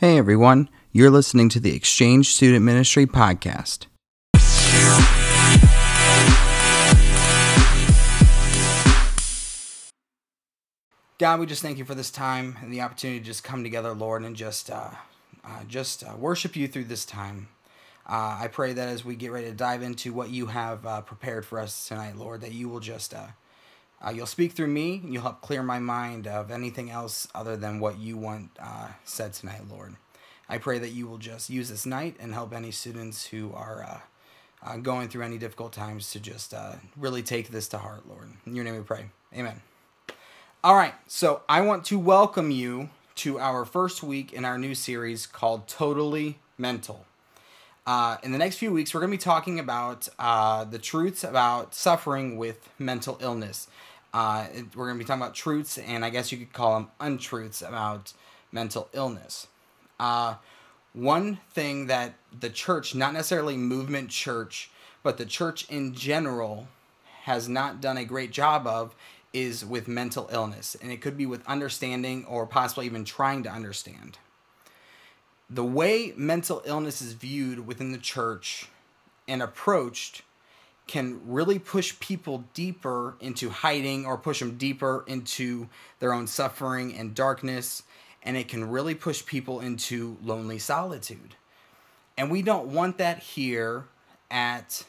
Hey everyone, you're listening to the Exchange Student Ministry Podcast. God, we just thank you for this time and the opportunity to just come together, Lord, and just uh, uh, just uh, worship you through this time. Uh, I pray that as we get ready to dive into what you have uh, prepared for us tonight, Lord, that you will just uh, you'll speak through me and you'll help clear my mind of anything else other than what you want uh, said tonight, Lord. I pray that you will just use this night and help any students who are uh, uh, going through any difficult times to just uh, really take this to heart, Lord. In your name we pray. Amen. All right, so I want to welcome you to our first week in our new series called Totally Mental. Uh, in the next few weeks, we're going to be talking about uh, the truths about suffering with mental illness. Uh, we're going to be talking about truths, and I guess you could call them untruths about mental illness. Uh, one thing that the church, not necessarily movement church, but the church in general, has not done a great job of is with mental illness. And it could be with understanding or possibly even trying to understand. The way mental illness is viewed within the church and approached can really push people deeper into hiding or push them deeper into their own suffering and darkness. And it can really push people into lonely solitude. And we don't want that here at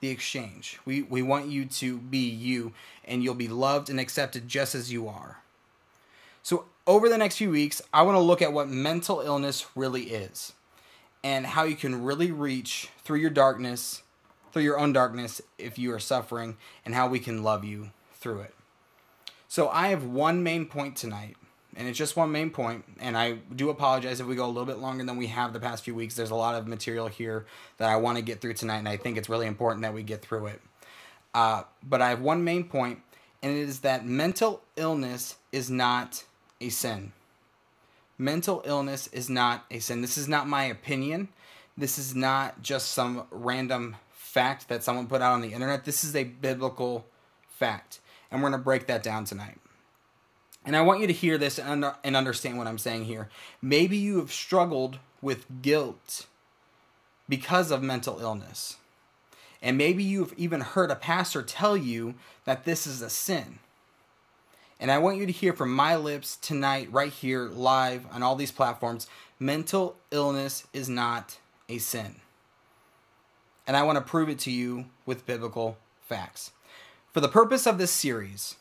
the exchange. We, we want you to be you, and you'll be loved and accepted just as you are. So, over the next few weeks, I want to look at what mental illness really is and how you can really reach through your darkness, through your own darkness, if you are suffering, and how we can love you through it. So, I have one main point tonight, and it's just one main point and i do apologize if we go a little bit longer than we have the past few weeks. There's a lot of material here that i want to get through tonight and i think it's really important that we get through it. Uh, but i have one main point and it is that mental illness is not a sin. Mental illness is not a sin. This is not my opinion. This is not just some random fact that someone put out on the internet this is a biblical fact and we're going to break that down tonight and I want you to hear this and, and understand what I'm saying here. Maybe you have struggled with guilt because of mental illness. And maybe you've even heard a pastor tell you that this is a sin. And I want you to hear from my lips tonight, right here, live on all these platforms mental illness is not a sin. And I want to prove it to you with biblical facts. For the purpose of this series,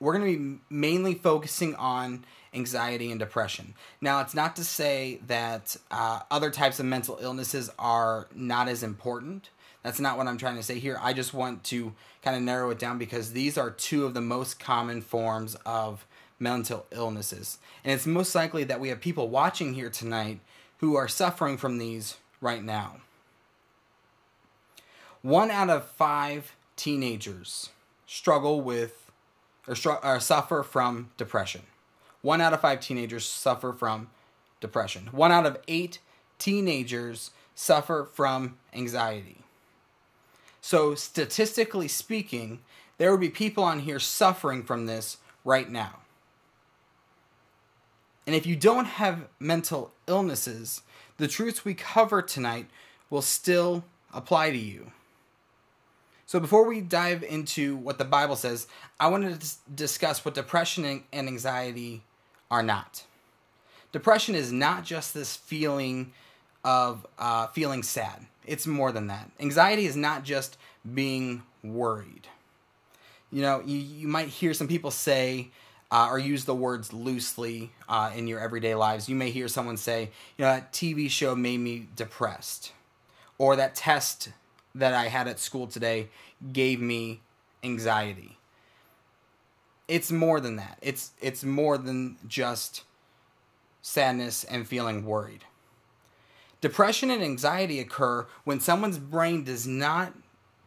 we're going to be mainly focusing on anxiety and depression. Now, it's not to say that uh, other types of mental illnesses are not as important. That's not what I'm trying to say here. I just want to kind of narrow it down because these are two of the most common forms of mental illnesses. And it's most likely that we have people watching here tonight who are suffering from these right now. One out of five teenagers struggle with or, or suffer from depression. One out of five teenagers suffer from depression. One out of eight teenagers suffer from anxiety. So, statistically speaking, there would be people on here suffering from this right now. And if you don't have mental illnesses, the truths we cover tonight will still apply to you. So before we dive into what the Bible says, I wanted to discuss what depression and anxiety are not. Depression is not just this feeling of uh, feeling sad. It's more than that. Anxiety is not just being worried. You know, you, you might hear some people say, uh, or use the words loosely uh, in your everyday lives. You may hear someone say, you know, that TV show made me depressed, or that test that I had at school today gave me anxiety. It's more than that. It's it's more than just sadness and feeling worried. Depression and anxiety occur when someone's brain does not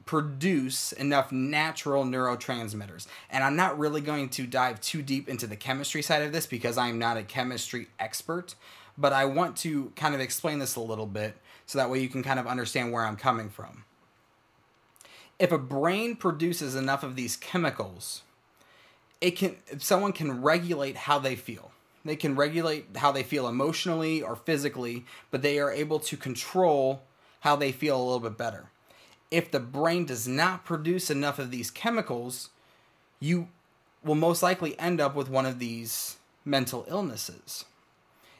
produce enough natural neurotransmitters. And I'm not really going to dive too deep into the chemistry side of this because I'm not a chemistry expert, but I want to kind of explain this a little bit so that way you can kind of understand where I'm coming from if a brain produces enough of these chemicals, it can someone can regulate how they feel. they can regulate how they feel emotionally or physically, but they are able to control how they feel a little bit better. If the brain does not produce enough of these chemicals, you will most likely end up with one of these mental illnesses.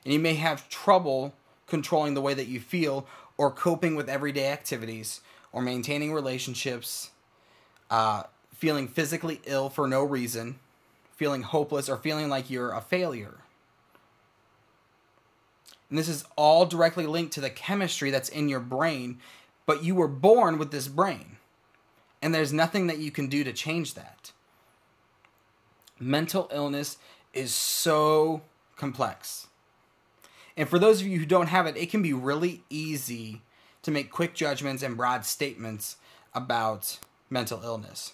And you may have trouble controlling the way that you feel or coping with everyday activities or maintaining relationships, uh, feeling physically ill for no reason, feeling hopeless, or feeling like you're a failure. And this is all directly linked to the chemistry that's in your brain, but you were born with this brain. And there's nothing that you can do to change that. Mental illness is so complex. And for those of you who don't have it, it can be really easy to make quick judgments and broad statements about mental illness.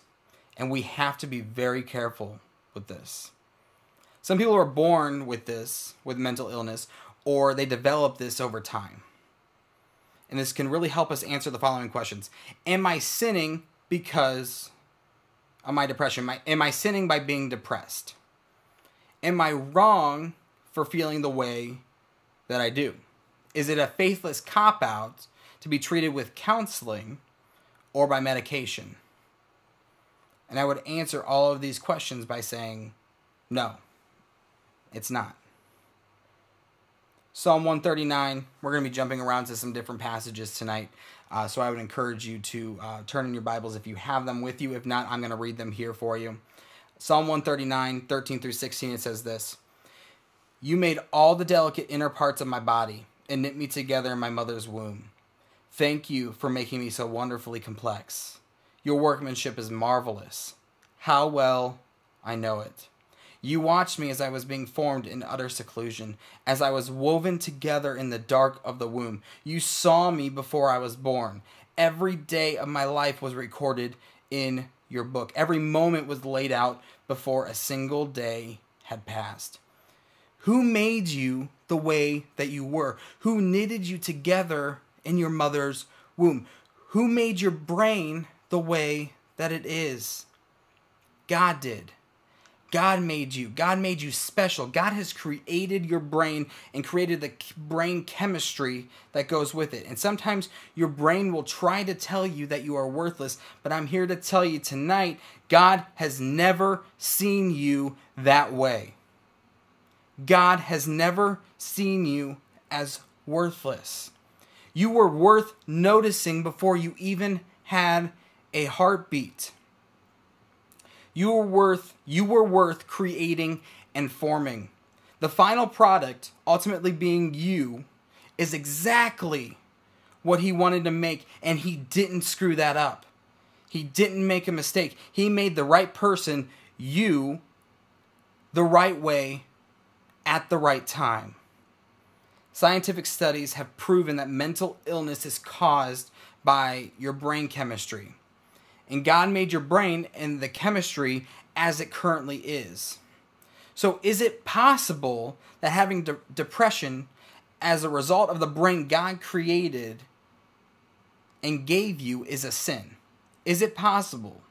And we have to be very careful with this. Some people are born with this, with mental illness, or they develop this over time. And this can really help us answer the following questions Am I sinning because of my depression? Am I sinning by being depressed? Am I wrong for feeling the way that I do? Is it a faithless cop out to be treated with counseling or by medication? And I would answer all of these questions by saying, no, it's not. Psalm 139. We're going to be jumping around to some different passages tonight. Uh, so I would encourage you to uh, turn in your Bibles if you have them with you. If not, I'm going to read them here for you. Psalm 139, 13 through 16, it says this You made all the delicate inner parts of my body and knit me together in my mother's womb. Thank you for making me so wonderfully complex. Your workmanship is marvelous. How well I know it. You watched me as I was being formed in utter seclusion, as I was woven together in the dark of the womb. You saw me before I was born. Every day of my life was recorded in your book. Every moment was laid out before a single day had passed. Who made you the way that you were? Who knitted you together in your mother's womb? Who made your brain the way that it is? God did. God made you. God made you special. God has created your brain and created the brain chemistry that goes with it. And sometimes your brain will try to tell you that you are worthless, but I'm here to tell you tonight God has never seen you that way. God has never seen you as worthless. You were worth noticing before you even had a heartbeat. You were worth you were worth creating and forming. The final product, ultimately being you, is exactly what he wanted to make and he didn't screw that up. He didn't make a mistake. He made the right person, you, the right way at the right time. Scientific studies have proven that mental illness is caused by your brain chemistry and God made your brain and the chemistry as it currently is. So, is it possible that having de- depression as a result of the brain God created and gave you is a sin? Is it possible?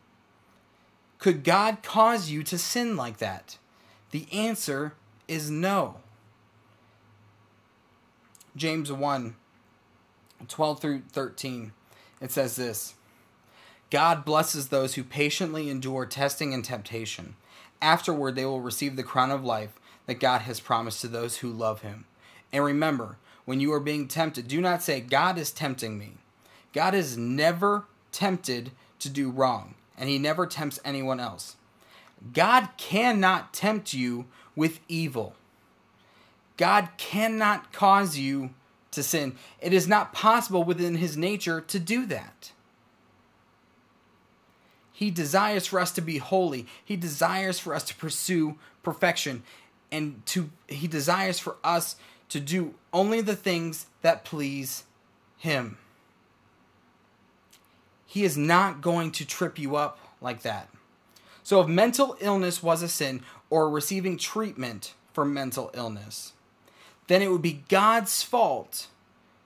Could God cause you to sin like that? The answer is no. James 1 12 through 13, it says this. God blesses those who patiently endure testing and temptation. Afterward, they will receive the crown of life that God has promised to those who love him. And remember, when you are being tempted, do not say, God is tempting me. God is never tempted to do wrong, and he never tempts anyone else. God cannot tempt you with evil. God cannot cause you to sin. It is not possible within his nature to do that. He desires for us to be holy. He desires for us to pursue perfection and to he desires for us to do only the things that please him. He is not going to trip you up like that. So if mental illness was a sin or receiving treatment for mental illness, then it would be God's fault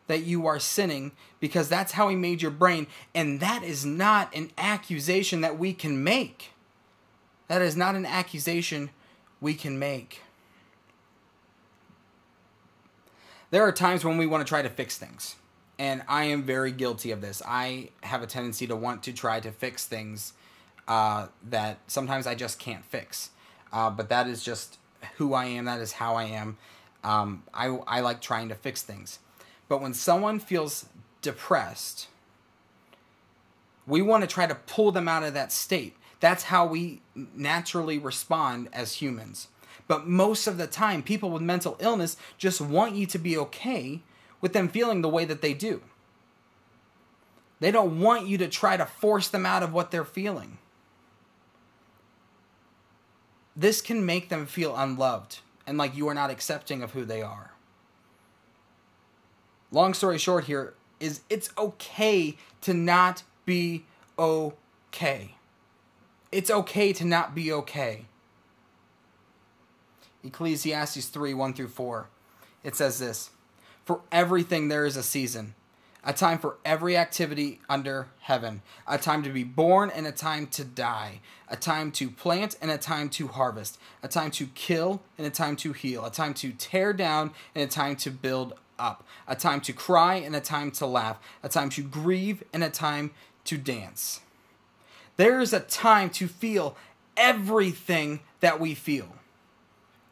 that you are sinning because that's how he made your brain. And that is not an accusation that we can make. That is not an accusation we can make. there are times when we want to try to fix things. And I am very guilty of this. I have a tendency to want to try to fix things uh, that sometimes I just can't fix. Uh, but that is just who I am. That is how I am. Um, I, I like trying to fix things. But when someone feels depressed, we want to try to pull them out of that state. That's how we naturally respond as humans. But most of the time, people with mental illness just want you to be okay with them feeling the way that they do. They don't want you to try to force them out of what they're feeling. This can make them feel unloved and like you are not accepting of who they are. Long story short, here is it's okay to not be okay. It's okay to not be okay. Ecclesiastes 3 1 through 4. It says this For everything there is a season, a time for every activity under heaven, a time to be born and a time to die, a time to plant and a time to harvest, a time to kill and a time to heal, a time to tear down and a time to build up, a time to cry and a time to laugh, a time to grieve and a time to dance. There is a time to feel everything that we feel.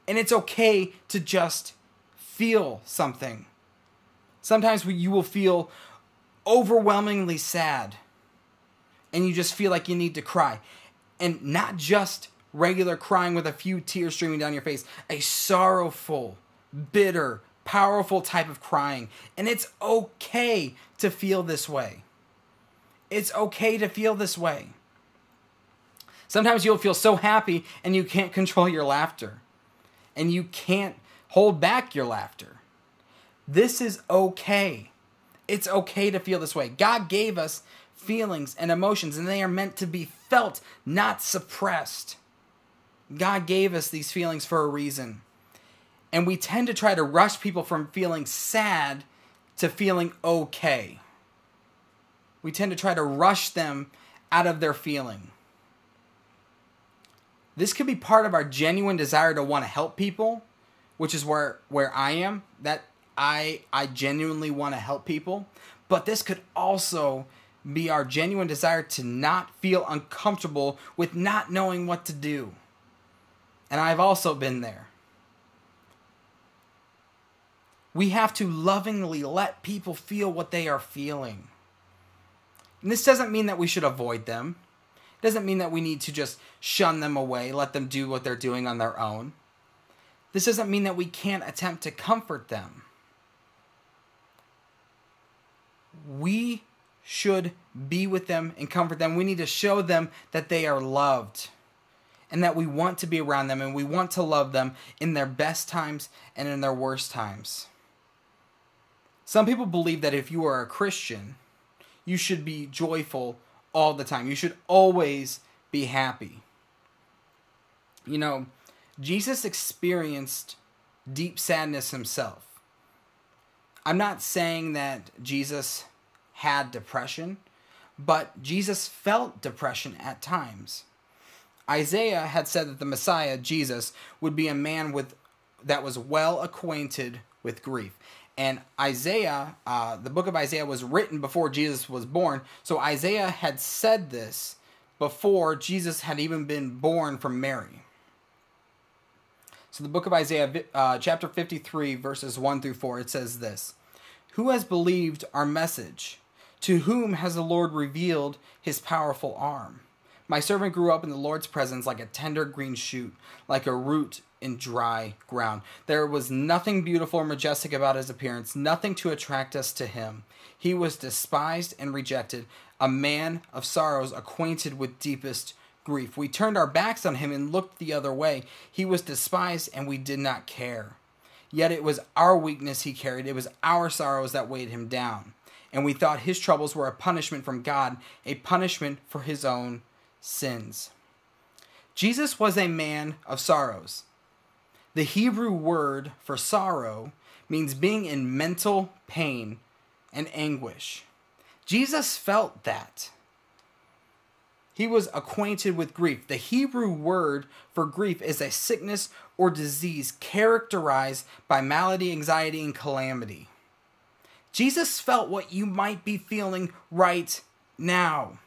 And it's okay to just feel something. Sometimes you will feel overwhelmingly sad and you just feel like you need to cry. And not just regular crying with a few tears streaming down your face, a sorrowful, bitter, powerful type of crying. And it's okay to feel this way. It's okay to feel this way. Sometimes you'll feel so happy and you can't control your laughter and you can't hold back your laughter. This is okay. It's okay to feel this way. God gave us feelings and emotions, and they are meant to be felt, not suppressed. God gave us these feelings for a reason. And we tend to try to rush people from feeling sad to feeling okay. We tend to try to rush them out of their feeling. This could be part of our genuine desire to want to help people, which is where where I am. That I I genuinely want to help people, but this could also be our genuine desire to not feel uncomfortable with not knowing what to do. And I've also been there. We have to lovingly let people feel what they are feeling. And this doesn't mean that we should avoid them It doesn't mean that we need to just shun them away, let them do what they're doing on their own. This doesn't mean that we can't attempt to comfort them. We should be with them and comfort them. We need to show them that they are loved and that we want to be around them and we want to love them in their best times and in their worst times. Some people believe that if you are a Christian, you should be joyful all the time. You should always be happy. You know, Jesus experienced deep sadness himself. I'm not saying that Jesus had depression, but Jesus felt depression at times. Isaiah had said that the Messiah, Jesus, would be a man with that was well acquainted with grief. And Isaiah, uh, the book of Isaiah was written before Jesus was born. So Isaiah had said this before Jesus had even been born from Mary. So the book of Isaiah, uh, chapter 53, verses 1 through 4, it says this Who has believed our message? To whom has the Lord revealed his powerful arm? My servant grew up in the Lord's presence like a tender green shoot, like a root in dry ground. There was nothing beautiful or majestic about his appearance, nothing to attract us to him. He was despised and rejected, a man of sorrows, acquainted with deepest grief. We turned our backs on him and looked the other way. He was despised, and we did not care. Yet it was our weakness he carried, it was our sorrows that weighed him down. And we thought his troubles were a punishment from God, a punishment for his own sins. Jesus was a man of sorrows. The Hebrew word for sorrow means being in mental pain and anguish. Jesus felt that. He was acquainted with grief. The Hebrew word for grief is a sickness or disease characterized by malady, anxiety, and calamity. Jesus felt what you might be feeling right now.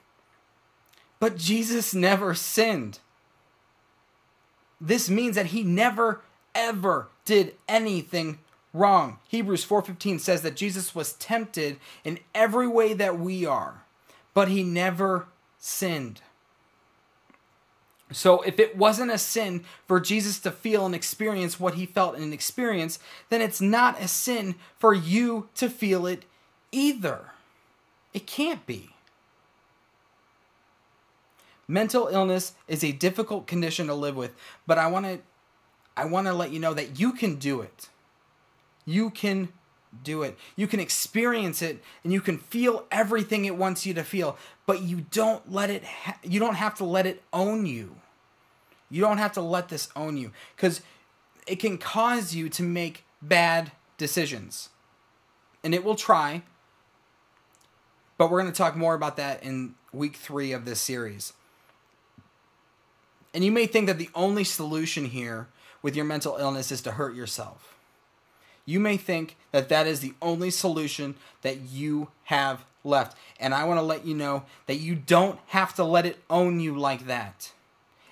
But Jesus never sinned. This means that he never ever did anything wrong. Hebrews 4:15 says that Jesus was tempted in every way that we are, but he never sinned. So if it wasn't a sin for Jesus to feel and experience what he felt and experience, then it's not a sin for you to feel it either. It can't be. Mental illness is a difficult condition to live with, but I want to I want to let you know that you can do it. You can do it. You can experience it and you can feel everything it wants you to feel, but you don't let it ha- you don't have to let it own you. You don't have to let this own you cuz it can cause you to make bad decisions. And it will try. But we're going to talk more about that in week 3 of this series. And you may think that the only solution here with your mental illness is to hurt yourself. You may think that that is the only solution that you have left. And I want to let you know that you don't have to let it own you like that.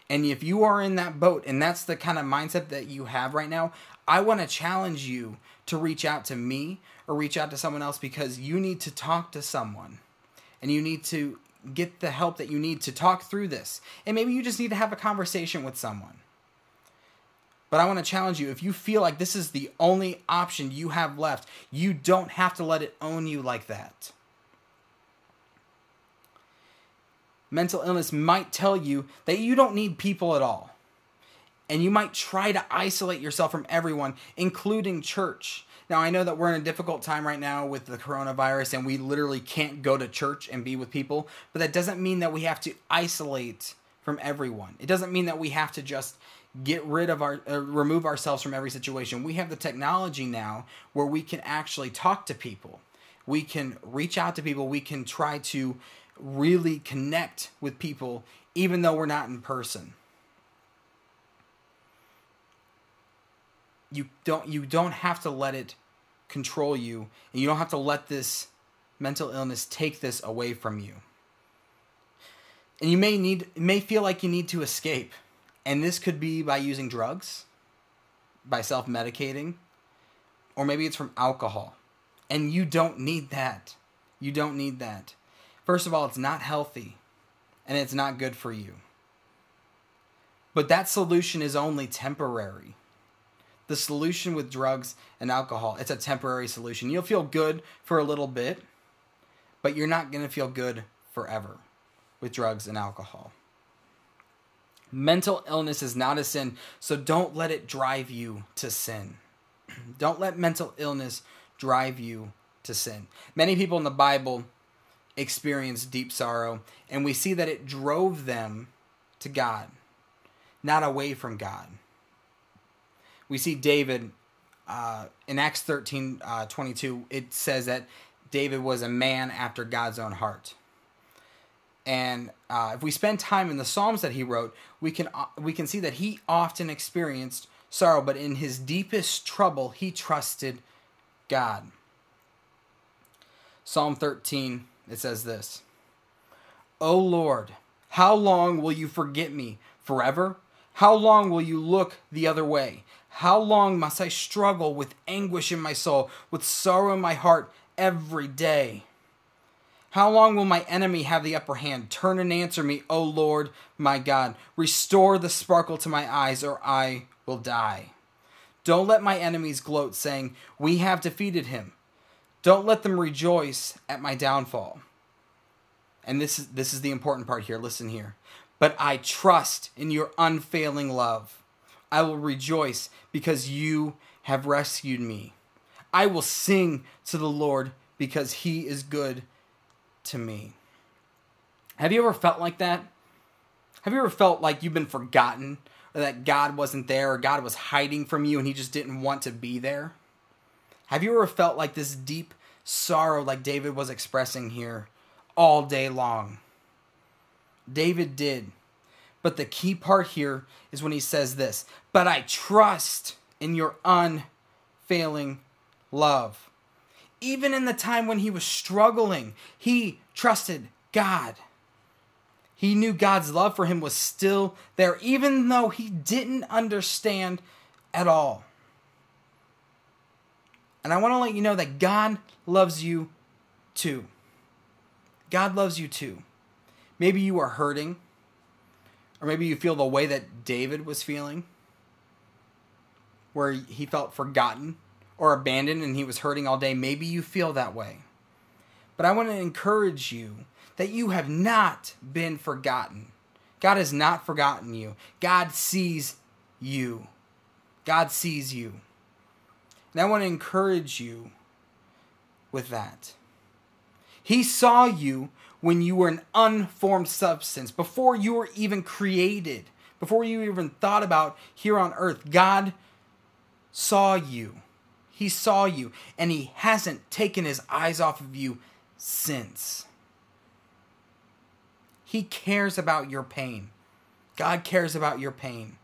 And if you are in that boat and that's the kind of mindset that you have right now, I want to challenge you to reach out to me or reach out to someone else because you need to talk to someone and you need to get the help that you need to talk through this. And maybe you just need to have a conversation with someone. But I want to challenge you if you feel like this is the only option you have left, you don't have to let it own you like that. Mental illness might tell you that you don't need people at all. And you might try to isolate yourself from everyone, including church. Now, I know that we're in a difficult time right now with the coronavirus and we literally can't go to church and be with people, but that doesn't mean that we have to isolate from everyone. It doesn't mean that we have to just get rid of our uh, remove ourselves from every situation. We have the technology now where we can actually talk to people. We can reach out to people. We can try to really connect with people even though we're not in person. You don't you don't have to let it control you and you don't have to let this mental illness take this away from you. And you may need may feel like you need to escape and this could be by using drugs, by self medicating, or maybe it's from alcohol. And you don't need that. You don't need that. First of all, it's not healthy and it's not good for you. But that solution is only temporary. The solution with drugs and alcohol, it's a temporary solution. You'll feel good for a little bit, but you're not going to feel good forever with drugs and alcohol. Mental illness is not a sin, so don't let it drive you to sin. don't let mental illness drive you to sin. Many people in the Bible experience deep sorrow, and we see that it drove them to God, not away from God. We see David uh, in Acts 13 uh, 22, it says that David was a man after God's own heart. And uh, if we spend time in the Psalms that he wrote, we can uh, we can see that he often experienced sorrow, but in his deepest trouble, he trusted God. Psalm 13, it says this O Lord, how long will you forget me? Forever? How long will you look the other way? How long must I struggle with anguish in my soul, with sorrow in my heart every day? How long will my enemy have the upper hand? Turn and answer me, O Lord my God. Restore the sparkle to my eyes, or I will die. Don't let my enemies gloat, saying, We have defeated him. Don't let them rejoice at my downfall. And this is, this is the important part here. Listen here. But I trust in your unfailing love. I will rejoice because you have rescued me. I will sing to the Lord because he is good to me. Have you ever felt like that? Have you ever felt like you've been forgotten or that God wasn't there or God was hiding from you and he just didn't want to be there? Have you ever felt like this deep sorrow like David was expressing here all day long? David did. But the key part here is when he says this But I trust in your unfailing love. Even in the time when he was struggling, he trusted God. He knew God's love for him was still there, even though he didn't understand at all. And I want to let you know that God loves you too. God loves you too. Maybe you are hurting, or maybe you feel the way that David was feeling, where he felt forgotten or abandoned and he was hurting all day. Maybe you feel that way. But I want to encourage you that you have not been forgotten. God has not forgotten you. God sees you. God sees you. And I want to encourage you with that. He saw you when you were an unformed substance, before you were even created, before you even thought about here on earth. God saw you. He saw you, and He hasn't taken His eyes off of you since. He cares about your pain. God cares about your pain.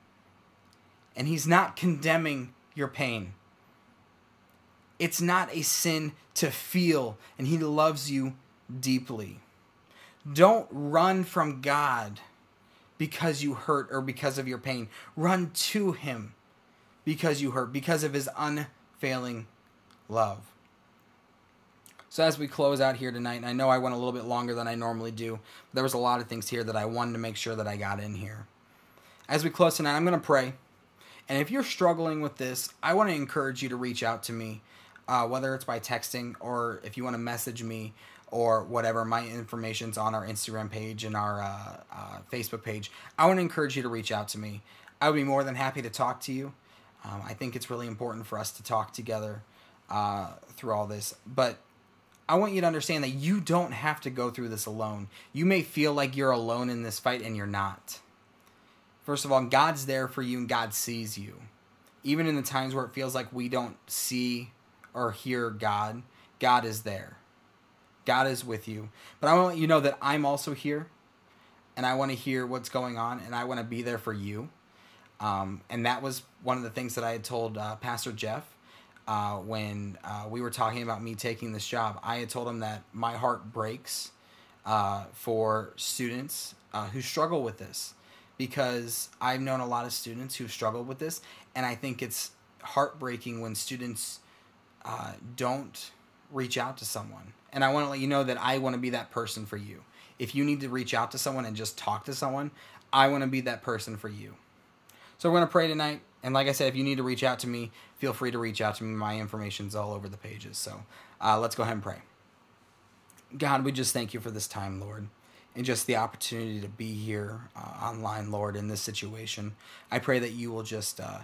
And He's not condemning your pain. It's not a sin to feel, and He loves you deeply. Don't run from God because you hurt or because of your pain. Run to Him because you hurt, because of His unfailing love. So, as we close out here tonight, and I know I went a little bit longer than I normally do, there was a lot of things here that I wanted to make sure that I got in here. As we close tonight, I'm going to pray. And if you're struggling with this, I want to encourage you to reach out to me uh, whether it's by texting or if you want to message me or whatever. My information's on our Instagram page and our uh, uh, Facebook page. I want to encourage you to reach out to me. I would be more than happy to talk to you. Um, I think it's really important for us to talk together uh, through all this. But I want you to understand that you don't have to go through this alone. You may feel like you're alone in this fight, and you're not. First of all, God's there for you and God sees you. Even in the times where it feels like we don't see or hear God, God is there. God is with you. But I want you to know that I'm also here and I want to hear what's going on and I want to be there for you. Um, and that was one of the things that I had told uh, Pastor Jeff uh, when uh, we were talking about me taking this job. I had told him that my heart breaks uh, for students uh, who struggle with this because I've known a lot of students who've struggled with this, and I think it's heartbreaking when students uh, don't reach out to someone. And I want to let you know that I want to be that person for you. If you need to reach out to someone and just talk to someone, I want to be that person for you. So we're going to pray tonight. And like I said, if you need to reach out to me, feel free to reach out to me. My information's all over the pages. So uh, let's go ahead and pray. God, we just thank you for this time, Lord, and just the opportunity to be here uh, online, Lord, in this situation. I pray that you will just uh,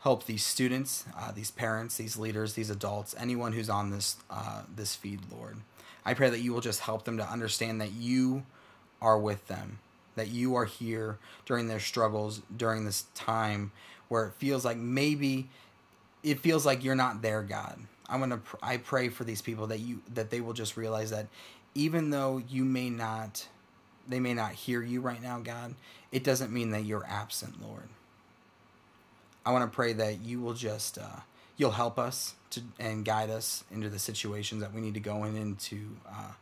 help these students, uh, these parents, these leaders, these adults, anyone who's on this uh, this feed, Lord. I pray that you will just help them to understand that you are with them, that you are here during their struggles, during this time where it feels like maybe it feels like you're not there, God. I'm gonna I pray for these people that you that they will just realize that even though you may not they may not hear you right now, God, it doesn't mean that you're absent, Lord. I want to pray that you will just uh, you'll help us to and guide us into the situations that we need to go in into uh,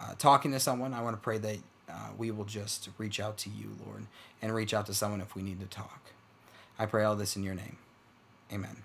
uh, talking to someone. I want to pray that uh, we will just reach out to you, Lord, and reach out to someone if we need to talk. I pray all this in your name. Amen.